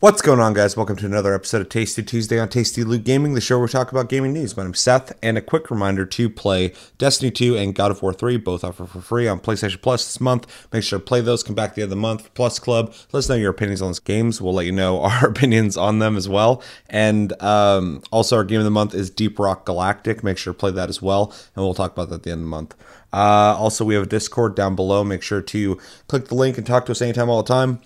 What's going on, guys? Welcome to another episode of Tasty Tuesday on Tasty Loot Gaming, the show where we talk about gaming news. My name's Seth, and a quick reminder to play Destiny 2 and God of War 3, both offer for free on PlayStation Plus this month. Make sure to play those. Come back the end of the month Plus Club. Let us know your opinions on those games. We'll let you know our opinions on them as well. And um, also, our game of the month is Deep Rock Galactic. Make sure to play that as well, and we'll talk about that at the end of the month. Uh, also, we have a Discord down below. Make sure to click the link and talk to us anytime, all the time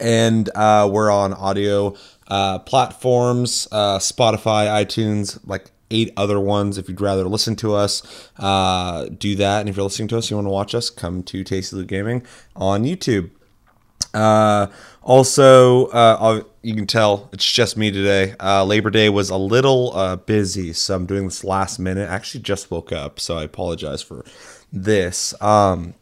and uh, we're on audio uh, platforms uh, spotify itunes like eight other ones if you'd rather listen to us. Uh, do that. And if you're listening to us you want to watch us come to tasty loot gaming on youtube. Uh, also uh, you can tell it's just me today. Labor day was a little busy so i'm doing this last minute. I actually just woke up so i apologize for this. Um,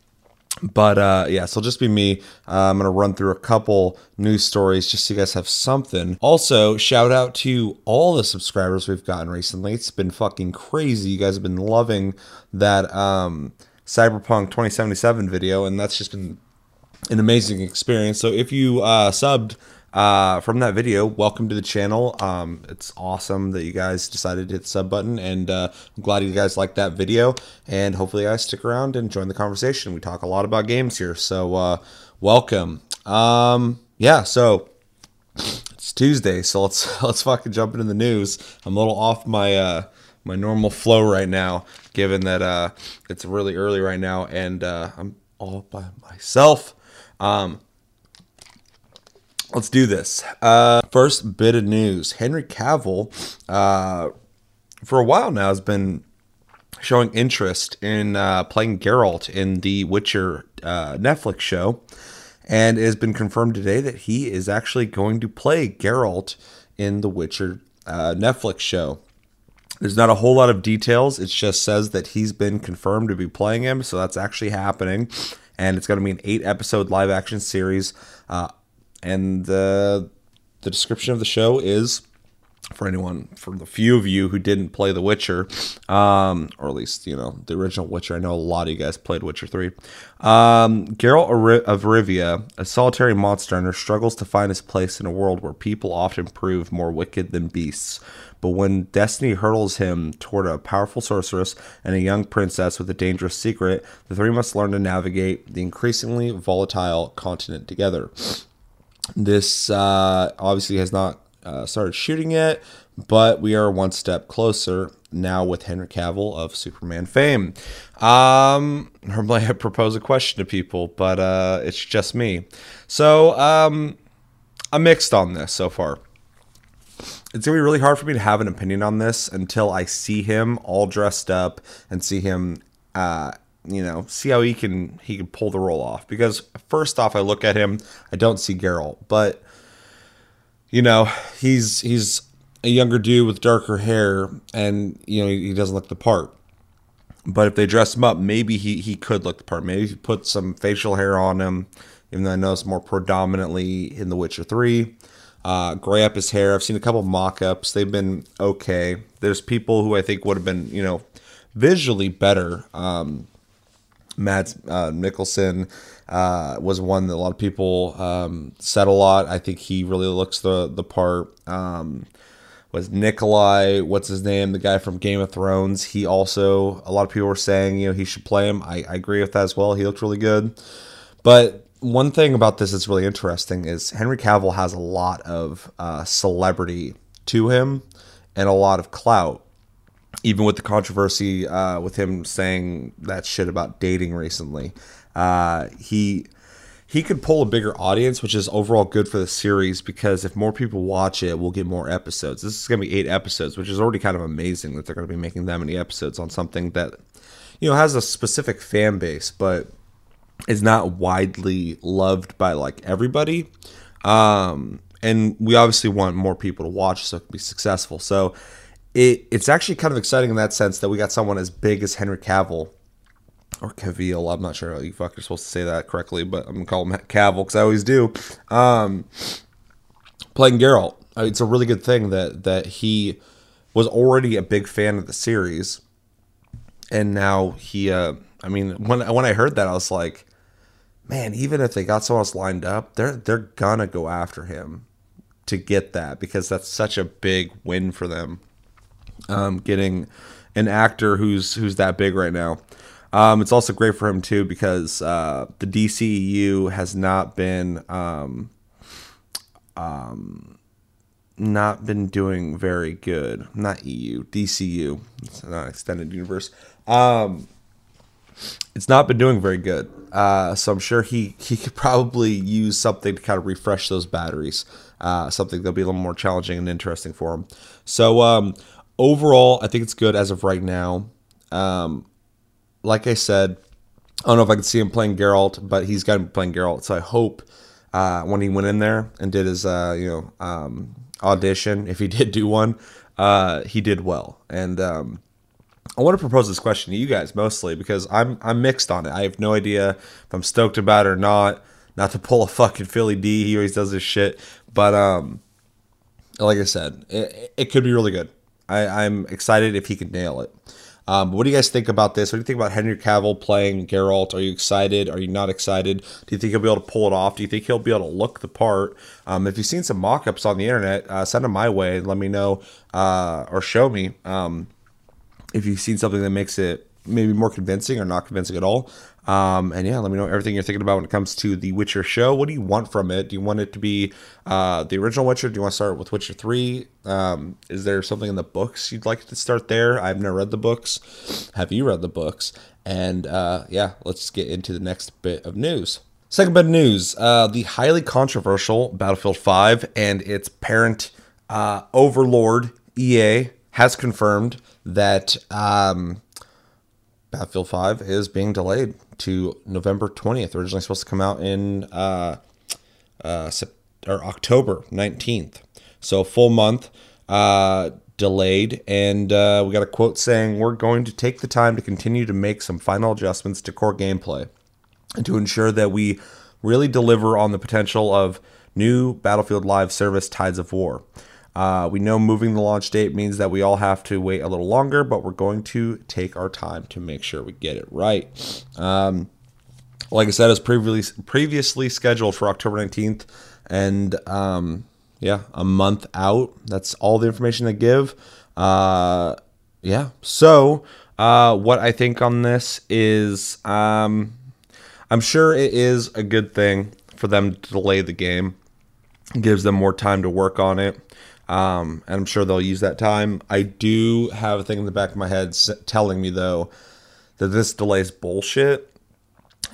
but uh, yeah, so it'll just be me. Uh, I'm gonna run through a couple news stories just so you guys have something. Also, shout out to all the subscribers we've gotten recently. It's been fucking crazy. You guys have been loving that um, Cyberpunk 2077 video, and that's just been an amazing experience. So if you uh, subbed uh, from that video, welcome to the channel. Um, it's awesome that you guys decided to hit the sub button, and uh, I'm glad you guys liked that video. And hopefully, you guys stick around and join the conversation. We talk a lot about games here, so uh, welcome. Um, yeah, so it's Tuesday, so let's let's fucking jump into the news. I'm a little off my uh, my normal flow right now, given that uh, it's really early right now, and uh, I'm all by myself. Um, let's do this. Uh, first bit of news: Henry Cavill, uh, for a while now, has been showing interest in uh, playing Geralt in the Witcher uh, Netflix show, and it has been confirmed today that he is actually going to play Geralt in the Witcher uh, Netflix show. There's not a whole lot of details. It just says that he's been confirmed to be playing him, so that's actually happening. And it's going to be an eight episode live action series uh, and the the description of the show is for anyone for the few of you who didn't play The Witcher, um, or at least you know the original Witcher. I know a lot of you guys played Witcher Three. Um, Geralt of Rivia, a solitary monster hunter, struggles to find his place in a world where people often prove more wicked than beasts. But when destiny hurtles him toward a powerful sorceress and a young princess with a dangerous secret, the three must learn to navigate the increasingly volatile continent together. This uh, obviously has not uh, started shooting yet, but we are one step closer now with Henry Cavill of Superman fame. Um, normally I propose a question to people, but uh, it's just me. So um, I'm mixed on this so far. It's gonna be really hard for me to have an opinion on this until I see him all dressed up and see him uh, you know, see how he can he can pull the role off. Because first off, I look at him, I don't see Geralt, but you know, he's he's a younger dude with darker hair, and you know he doesn't look the part. But if they dress him up, maybe he he could look the part. Maybe put some facial hair on him, even though I know it's more predominantly in The Witcher Three. Uh, gray up his hair. I've seen a couple mock-ups. They've been okay. There's people who I think would have been, you know, visually better. Um, Matt uh, Nicholson uh, was one that a lot of people um, said a lot. I think he really looks the the part. Um, was Nikolai? What's his name? The guy from Game of Thrones. He also a lot of people were saying you know he should play him. I, I agree with that as well. He looked really good. But one thing about this that's really interesting is Henry Cavill has a lot of uh, celebrity to him and a lot of clout even with the controversy uh, with him saying that shit about dating recently, uh, he he could pull a bigger audience, which is overall good for the series because if more people watch it, we'll get more episodes. This is going to be eight episodes, which is already kind of amazing that they're going to be making that many episodes on something that you know has a specific fan base, but is not widely loved by like everybody. Um, and we obviously want more people to watch so it can be successful. So it it's actually kind of exciting in that sense that we got someone as big as Henry Cavill or Cavill. I'm not sure how you fuck are supposed to say that correctly, but I'm gonna call him Cavill because I always do. Um, playing Geralt, it's a really good thing that that he was already a big fan of the series, and now he. Uh, I mean, when when I heard that, I was like, man, even if they got someone else lined up, they're they're gonna go after him to get that because that's such a big win for them. Um, getting an actor who's who's that big right now. Um, it's also great for him too because uh, the DCEU has not been um, um, not been doing very good. Not EU, DCU. It's not extended universe. Um, it's not been doing very good. Uh, so I'm sure he he could probably use something to kind of refresh those batteries. Uh, something that'll be a little more challenging and interesting for him. So um, overall, I think it's good as of right now. Um, like I said, I don't know if I can see him playing Geralt, but he's got be playing Geralt. So I hope uh, when he went in there and did his uh, you know um, audition, if he did do one, uh, he did well. And um, I want to propose this question to you guys mostly because I'm I'm mixed on it. I have no idea if I'm stoked about it or not. Not to pull a fucking Philly D, he always does this shit. But um, like I said, it, it could be really good. I, I'm excited if he can nail it. Um, what do you guys think about this? What do you think about Henry Cavill playing Geralt? Are you excited? Are you not excited? Do you think he'll be able to pull it off? Do you think he'll be able to look the part? Um, if you've seen some mock ups on the internet, uh, send them my way let me know uh, or show me um, if you've seen something that makes it maybe more convincing or not convincing at all. Um, and yeah, let me know everything you're thinking about when it comes to the Witcher show. What do you want from it? Do you want it to be uh, the original Witcher? Do you want to start with Witcher 3? Um, is there something in the books you'd like to start there? I've never read the books. Have you read the books? And uh, yeah, let's get into the next bit of news. Second bit of news uh, the highly controversial Battlefield 5 and its parent uh, overlord, EA, has confirmed that. Um, Battlefield 5 is being delayed to November 20th. Originally supposed to come out in uh, uh, or October 19th. So full month uh, delayed. And uh, we got a quote saying, We're going to take the time to continue to make some final adjustments to core gameplay and to ensure that we really deliver on the potential of new Battlefield Live service Tides of War. Uh, we know moving the launch date means that we all have to wait a little longer, but we're going to take our time to make sure we get it right. Um, like I said, it's previously previously scheduled for October 19th, and um, yeah, a month out. That's all the information they give. Uh, yeah. So, uh, what I think on this is, um, I'm sure it is a good thing for them to delay the game. It gives them more time to work on it. Um, and I'm sure they'll use that time. I do have a thing in the back of my head telling me, though, that this delay is bullshit.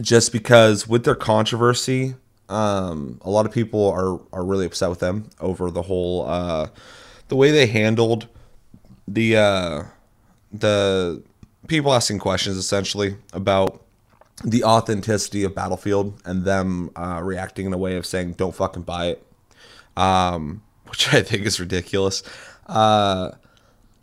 Just because with their controversy, um, a lot of people are, are really upset with them over the whole uh, the way they handled the uh, the people asking questions essentially about the authenticity of Battlefield and them uh, reacting in a way of saying don't fucking buy it. Um, which I think is ridiculous. Uh,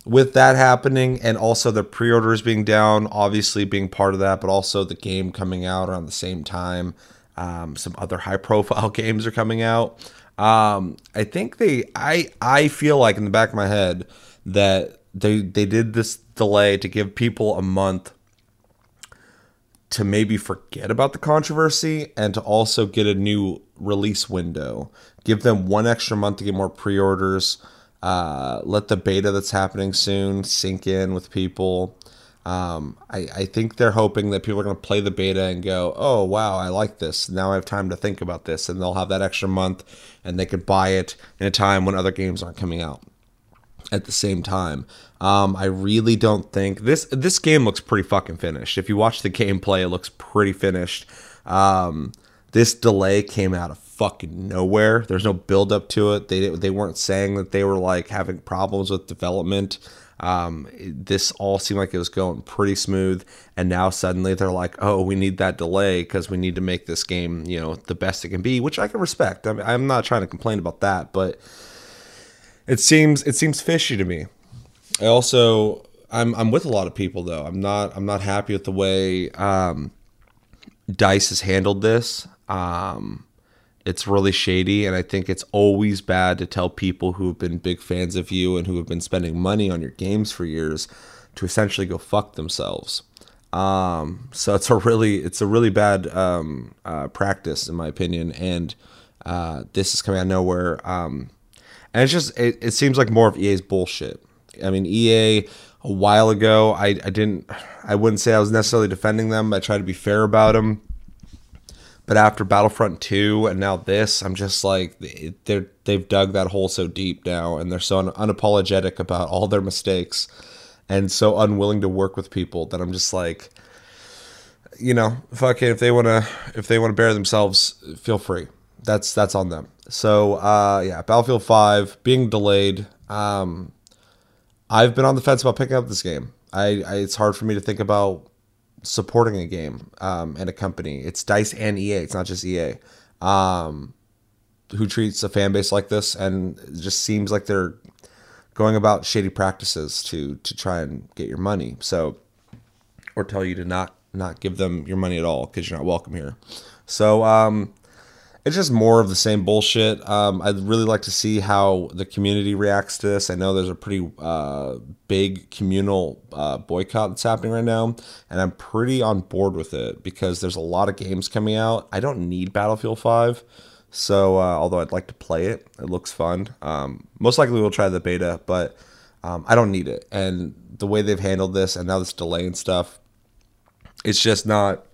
with that happening, and also the pre orders being down, obviously being part of that, but also the game coming out around the same time. Um, some other high profile games are coming out. Um, I think they, I, I feel like in the back of my head that they, they did this delay to give people a month to maybe forget about the controversy and to also get a new release window. Give them one extra month to get more pre orders. Uh, let the beta that's happening soon sink in with people. Um, I, I think they're hoping that people are going to play the beta and go, oh, wow, I like this. Now I have time to think about this. And they'll have that extra month and they could buy it in a time when other games aren't coming out at the same time. Um, I really don't think this this game looks pretty fucking finished. If you watch the gameplay, it looks pretty finished. Um, this delay came out of fucking nowhere. There's no build up to it. They they weren't saying that they were like having problems with development. Um, this all seemed like it was going pretty smooth, and now suddenly they're like, "Oh, we need that delay because we need to make this game, you know, the best it can be," which I can respect. I mean, I'm not trying to complain about that, but it seems it seems fishy to me. I also I'm I'm with a lot of people though. I'm not I'm not happy with the way um, Dice has handled this. Um, it's really shady, and I think it's always bad to tell people who have been big fans of you and who have been spending money on your games for years to essentially go fuck themselves. Um, so it's a really it's a really bad um, uh, practice in my opinion, and uh, this is coming out of nowhere. Um, and it's just it, it seems like more of EA's bullshit. I mean, EA a while ago, I, I didn't, I wouldn't say I was necessarily defending them. I tried to be fair about them. But after Battlefront 2 and now this, I'm just like they're they've dug that hole so deep now and they're so un- unapologetic about all their mistakes and so unwilling to work with people that I'm just like you know, fuck it if they want to if they want to bear themselves, feel free. That's that's on them. So, uh yeah, Battlefield 5 being delayed um I've been on the fence about picking up this game. I, I it's hard for me to think about supporting a game um, and a company. It's Dice and EA. It's not just EA. Um, who treats a fan base like this, and just seems like they're going about shady practices to to try and get your money. So, or tell you to not not give them your money at all because you're not welcome here. So, um, it's just more of the same bullshit. Um, I'd really like to see how the community reacts to this. I know there's a pretty uh, big communal uh, boycott that's happening right now, and I'm pretty on board with it because there's a lot of games coming out. I don't need Battlefield 5, so uh, although I'd like to play it, it looks fun. Um, most likely we'll try the beta, but um, I don't need it. And the way they've handled this, and now this delay and stuff, it's just not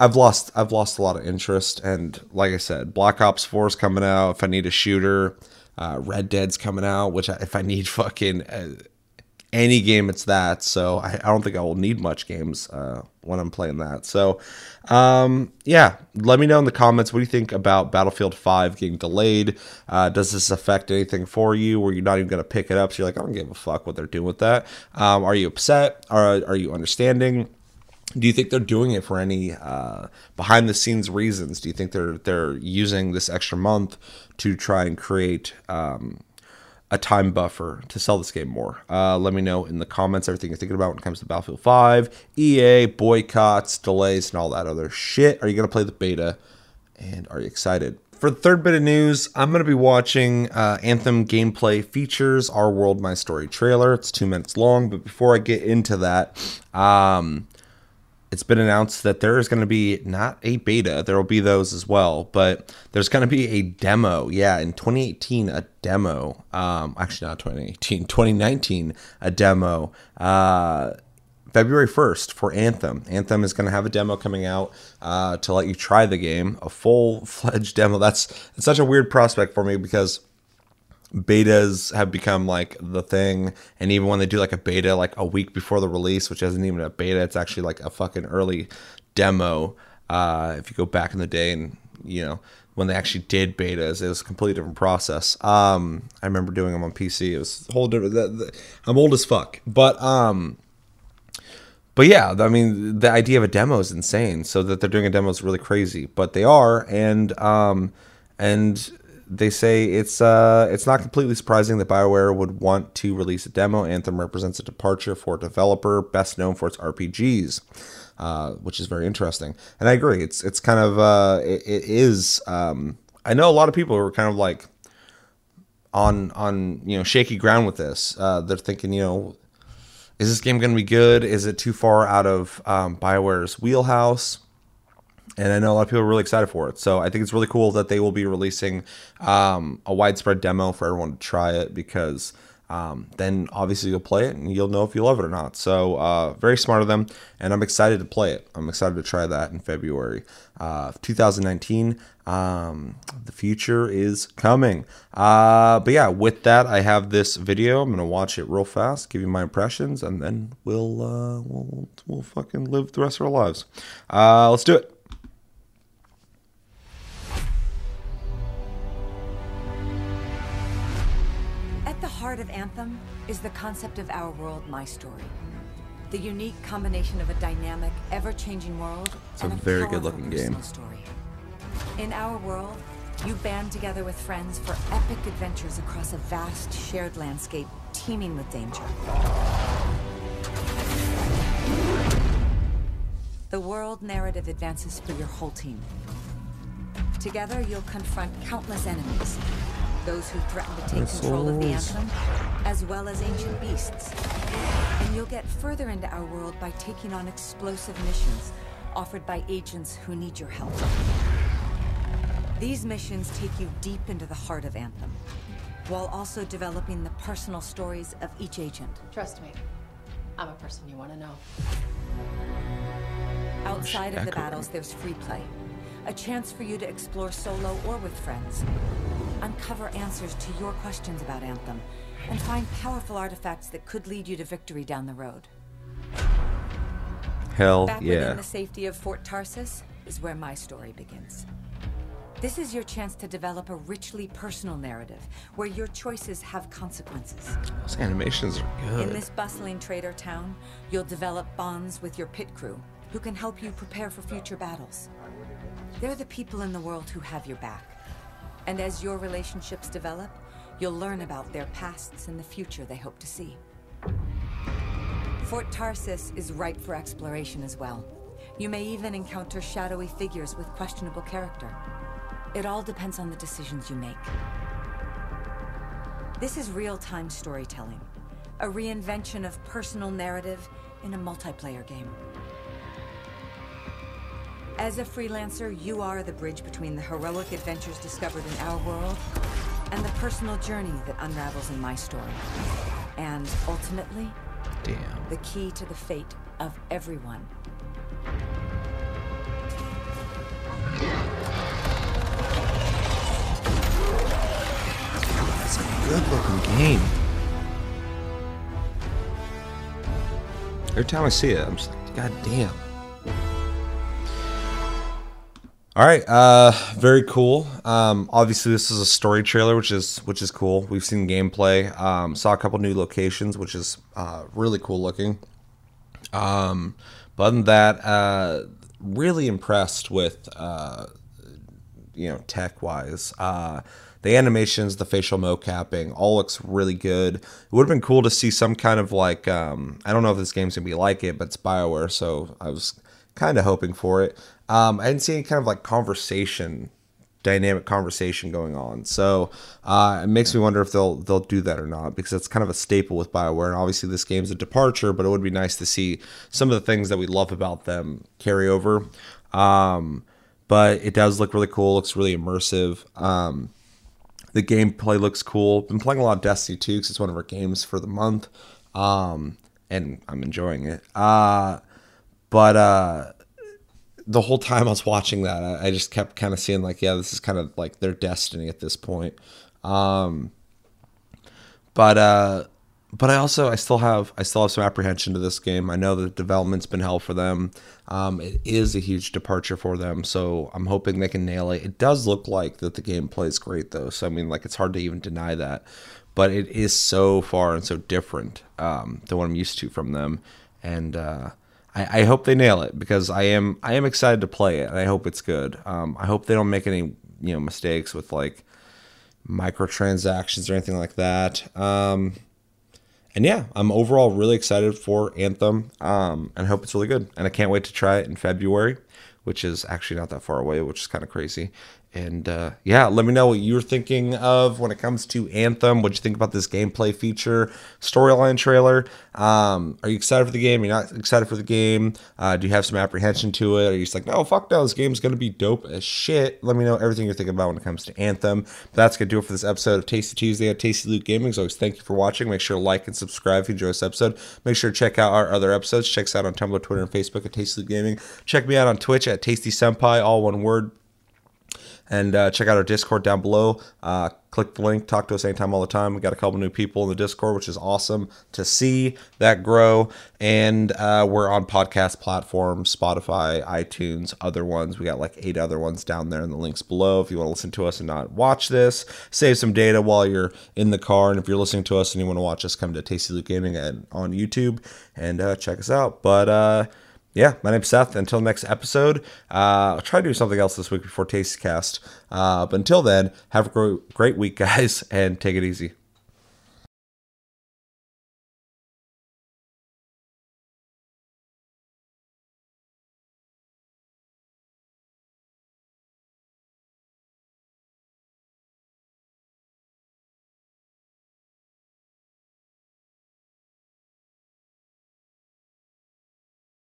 I've lost I've lost a lot of interest, and like I said, Black Ops Four is coming out. If I need a shooter, uh, Red Dead's coming out. Which I, if I need fucking uh, any game, it's that. So I, I, don't think I will need much games uh, when I'm playing that. So um, yeah, let me know in the comments what do you think about Battlefield Five getting delayed. Uh, does this affect anything for you? Where you're not even gonna pick it up? So you're like, I don't give a fuck what they're doing with that. Um, are you upset? Are are you understanding? Do you think they're doing it for any uh, behind the scenes reasons? Do you think they're they're using this extra month to try and create um, a time buffer to sell this game more? Uh, let me know in the comments everything you're thinking about when it comes to Battlefield 5, EA boycotts, delays, and all that other shit. Are you gonna play the beta? And are you excited? For the third bit of news, I'm going to be watching uh, Anthem gameplay features Our World, My Story trailer. It's two minutes long, but before I get into that, um, it's been announced that there is going to be not a beta, there will be those as well, but there's going to be a demo. Yeah, in 2018, a demo. Um, actually, not 2018, 2019, a demo. Uh, February 1st for Anthem. Anthem is going to have a demo coming out uh, to let you try the game, a full fledged demo. That's, that's such a weird prospect for me because betas have become like the thing. And even when they do like a beta like a week before the release which isn't even a beta it's actually like a fucking early demo. Uh if you go back in the day and you know when they actually did betas it was a completely different process. Um i remember doing them on pc it was a whole different the, the, i'm old as fuck. But um but yeah, I mean, the idea of a demo is insane. So that they're doing a demo is really crazy, but they are, and um, and they say it's uh, it's not completely surprising that BioWare would want to release a demo. Anthem represents a departure for a developer best known for its RPGs, uh, which is very interesting. And I agree, it's it's kind of uh, it, it is. Um, I know a lot of people who are kind of like on on you know shaky ground with this. Uh, they're thinking, you know, is this game going to be good? Is it too far out of um, BioWare's wheelhouse? And I know a lot of people are really excited for it. So I think it's really cool that they will be releasing um, a widespread demo for everyone to try it because um, then obviously you'll play it and you'll know if you love it or not. So uh, very smart of them, and I'm excited to play it. I'm excited to try that in February uh, 2019. Um, the future is coming. Uh, but yeah, with that, I have this video. I'm gonna watch it real fast, give you my impressions, and then we'll uh, we'll we'll fucking live the rest of our lives. Uh, let's do it. Heart of Anthem is the concept of Our World, My Story. The unique combination of a dynamic, ever-changing world it's and a, a very good-looking game. Story. In Our World, you band together with friends for epic adventures across a vast, shared landscape teeming with danger. The world narrative advances for your whole team. Together, you'll confront countless enemies, those who threaten to take control of the Anthem, as well as ancient beasts. And you'll get further into our world by taking on explosive missions offered by agents who need your help. These missions take you deep into the heart of Anthem. while also developing the personal stories of each agent. Trust me, I'm a person you want to know. Outside of the battles, there's free play. A chance for you to explore solo or with friends. Uncover answers to your questions about Anthem, and find powerful artifacts that could lead you to victory down the road. Hell Back yeah. within the safety of Fort Tarsis is where my story begins. This is your chance to develop a richly personal narrative where your choices have consequences. Those animations are good. In this bustling trader town, you'll develop bonds with your pit crew who can help you prepare for future battles. They're the people in the world who have your back. And as your relationships develop, you'll learn about their pasts and the future they hope to see. Fort Tarsis is ripe for exploration as well. You may even encounter shadowy figures with questionable character. It all depends on the decisions you make. This is real-time storytelling, a reinvention of personal narrative in a multiplayer game. As a freelancer, you are the bridge between the heroic adventures discovered in our world and the personal journey that unravels in my story. And ultimately, Damn. the key to the fate of everyone. It's a good looking game. Every time I see it, I'm just like, God damn. All right, uh, very cool. Um, obviously, this is a story trailer, which is which is cool. We've seen gameplay. Um, saw a couple new locations, which is uh, really cool looking. Um, but other than that, uh, really impressed with uh, you know tech wise uh the animations the facial mocapping all looks really good it would have been cool to see some kind of like um i don't know if this game's gonna be like it but it's bioware so i was kind of hoping for it um i didn't see any kind of like conversation dynamic conversation going on so uh it makes me wonder if they'll they'll do that or not because it's kind of a staple with bioware and obviously this game's a departure but it would be nice to see some of the things that we love about them carry over um but it does look really cool. Looks really immersive. Um, the gameplay looks cool. Been playing a lot of Destiny 2 because it's one of our games for the month, um, and I'm enjoying it. Uh, but uh, the whole time I was watching that, I, I just kept kind of seeing like, yeah, this is kind of like their destiny at this point. Um, but uh, but I also I still have I still have some apprehension to this game. I know the development's been hell for them. Um, it is a huge departure for them, so I'm hoping they can nail it. It does look like that the gameplay is great though, so I mean like it's hard to even deny that. But it is so far and so different um, than what I'm used to from them, and uh, I, I hope they nail it because I am I am excited to play it and I hope it's good. Um, I hope they don't make any you know mistakes with like microtransactions or anything like that. Um, and yeah, I'm overall really excited for Anthem, um, and I hope it's really good. And I can't wait to try it in February, which is actually not that far away, which is kind of crazy. And uh, yeah, let me know what you're thinking of when it comes to Anthem. What you think about this gameplay feature, storyline trailer? Um, are you excited for the game? Are You're not excited for the game? Uh, do you have some apprehension to it? Are you just like, no, fuck no, this game's gonna be dope as shit? Let me know everything you're thinking about when it comes to Anthem. But that's gonna do it for this episode of Tasty Tuesday at Tasty Loot Gaming. As always, thank you for watching. Make sure to like and subscribe if you enjoy this episode. Make sure to check out our other episodes. Check us out on Tumblr, Twitter, and Facebook at Tasty Loot Gaming. Check me out on Twitch at Tasty Senpai, all one word and uh, check out our discord down below. Uh, click the link talk to us anytime all the time. We got a couple new people in the discord which is awesome to see that grow. And uh, we're on podcast platforms spotify itunes other ones. We got like eight other ones down there in the links below if you want to listen to us and not watch this. Save some data while you're in the car and if you're listening to us and you want to watch us come to tasty loot gaming and on youtube and uh, check us out. But uh yeah, my name's Seth. Until next episode, uh, I'll try to do something else this week before Tastecast. Uh, but until then, have a great, great week, guys, and take it easy.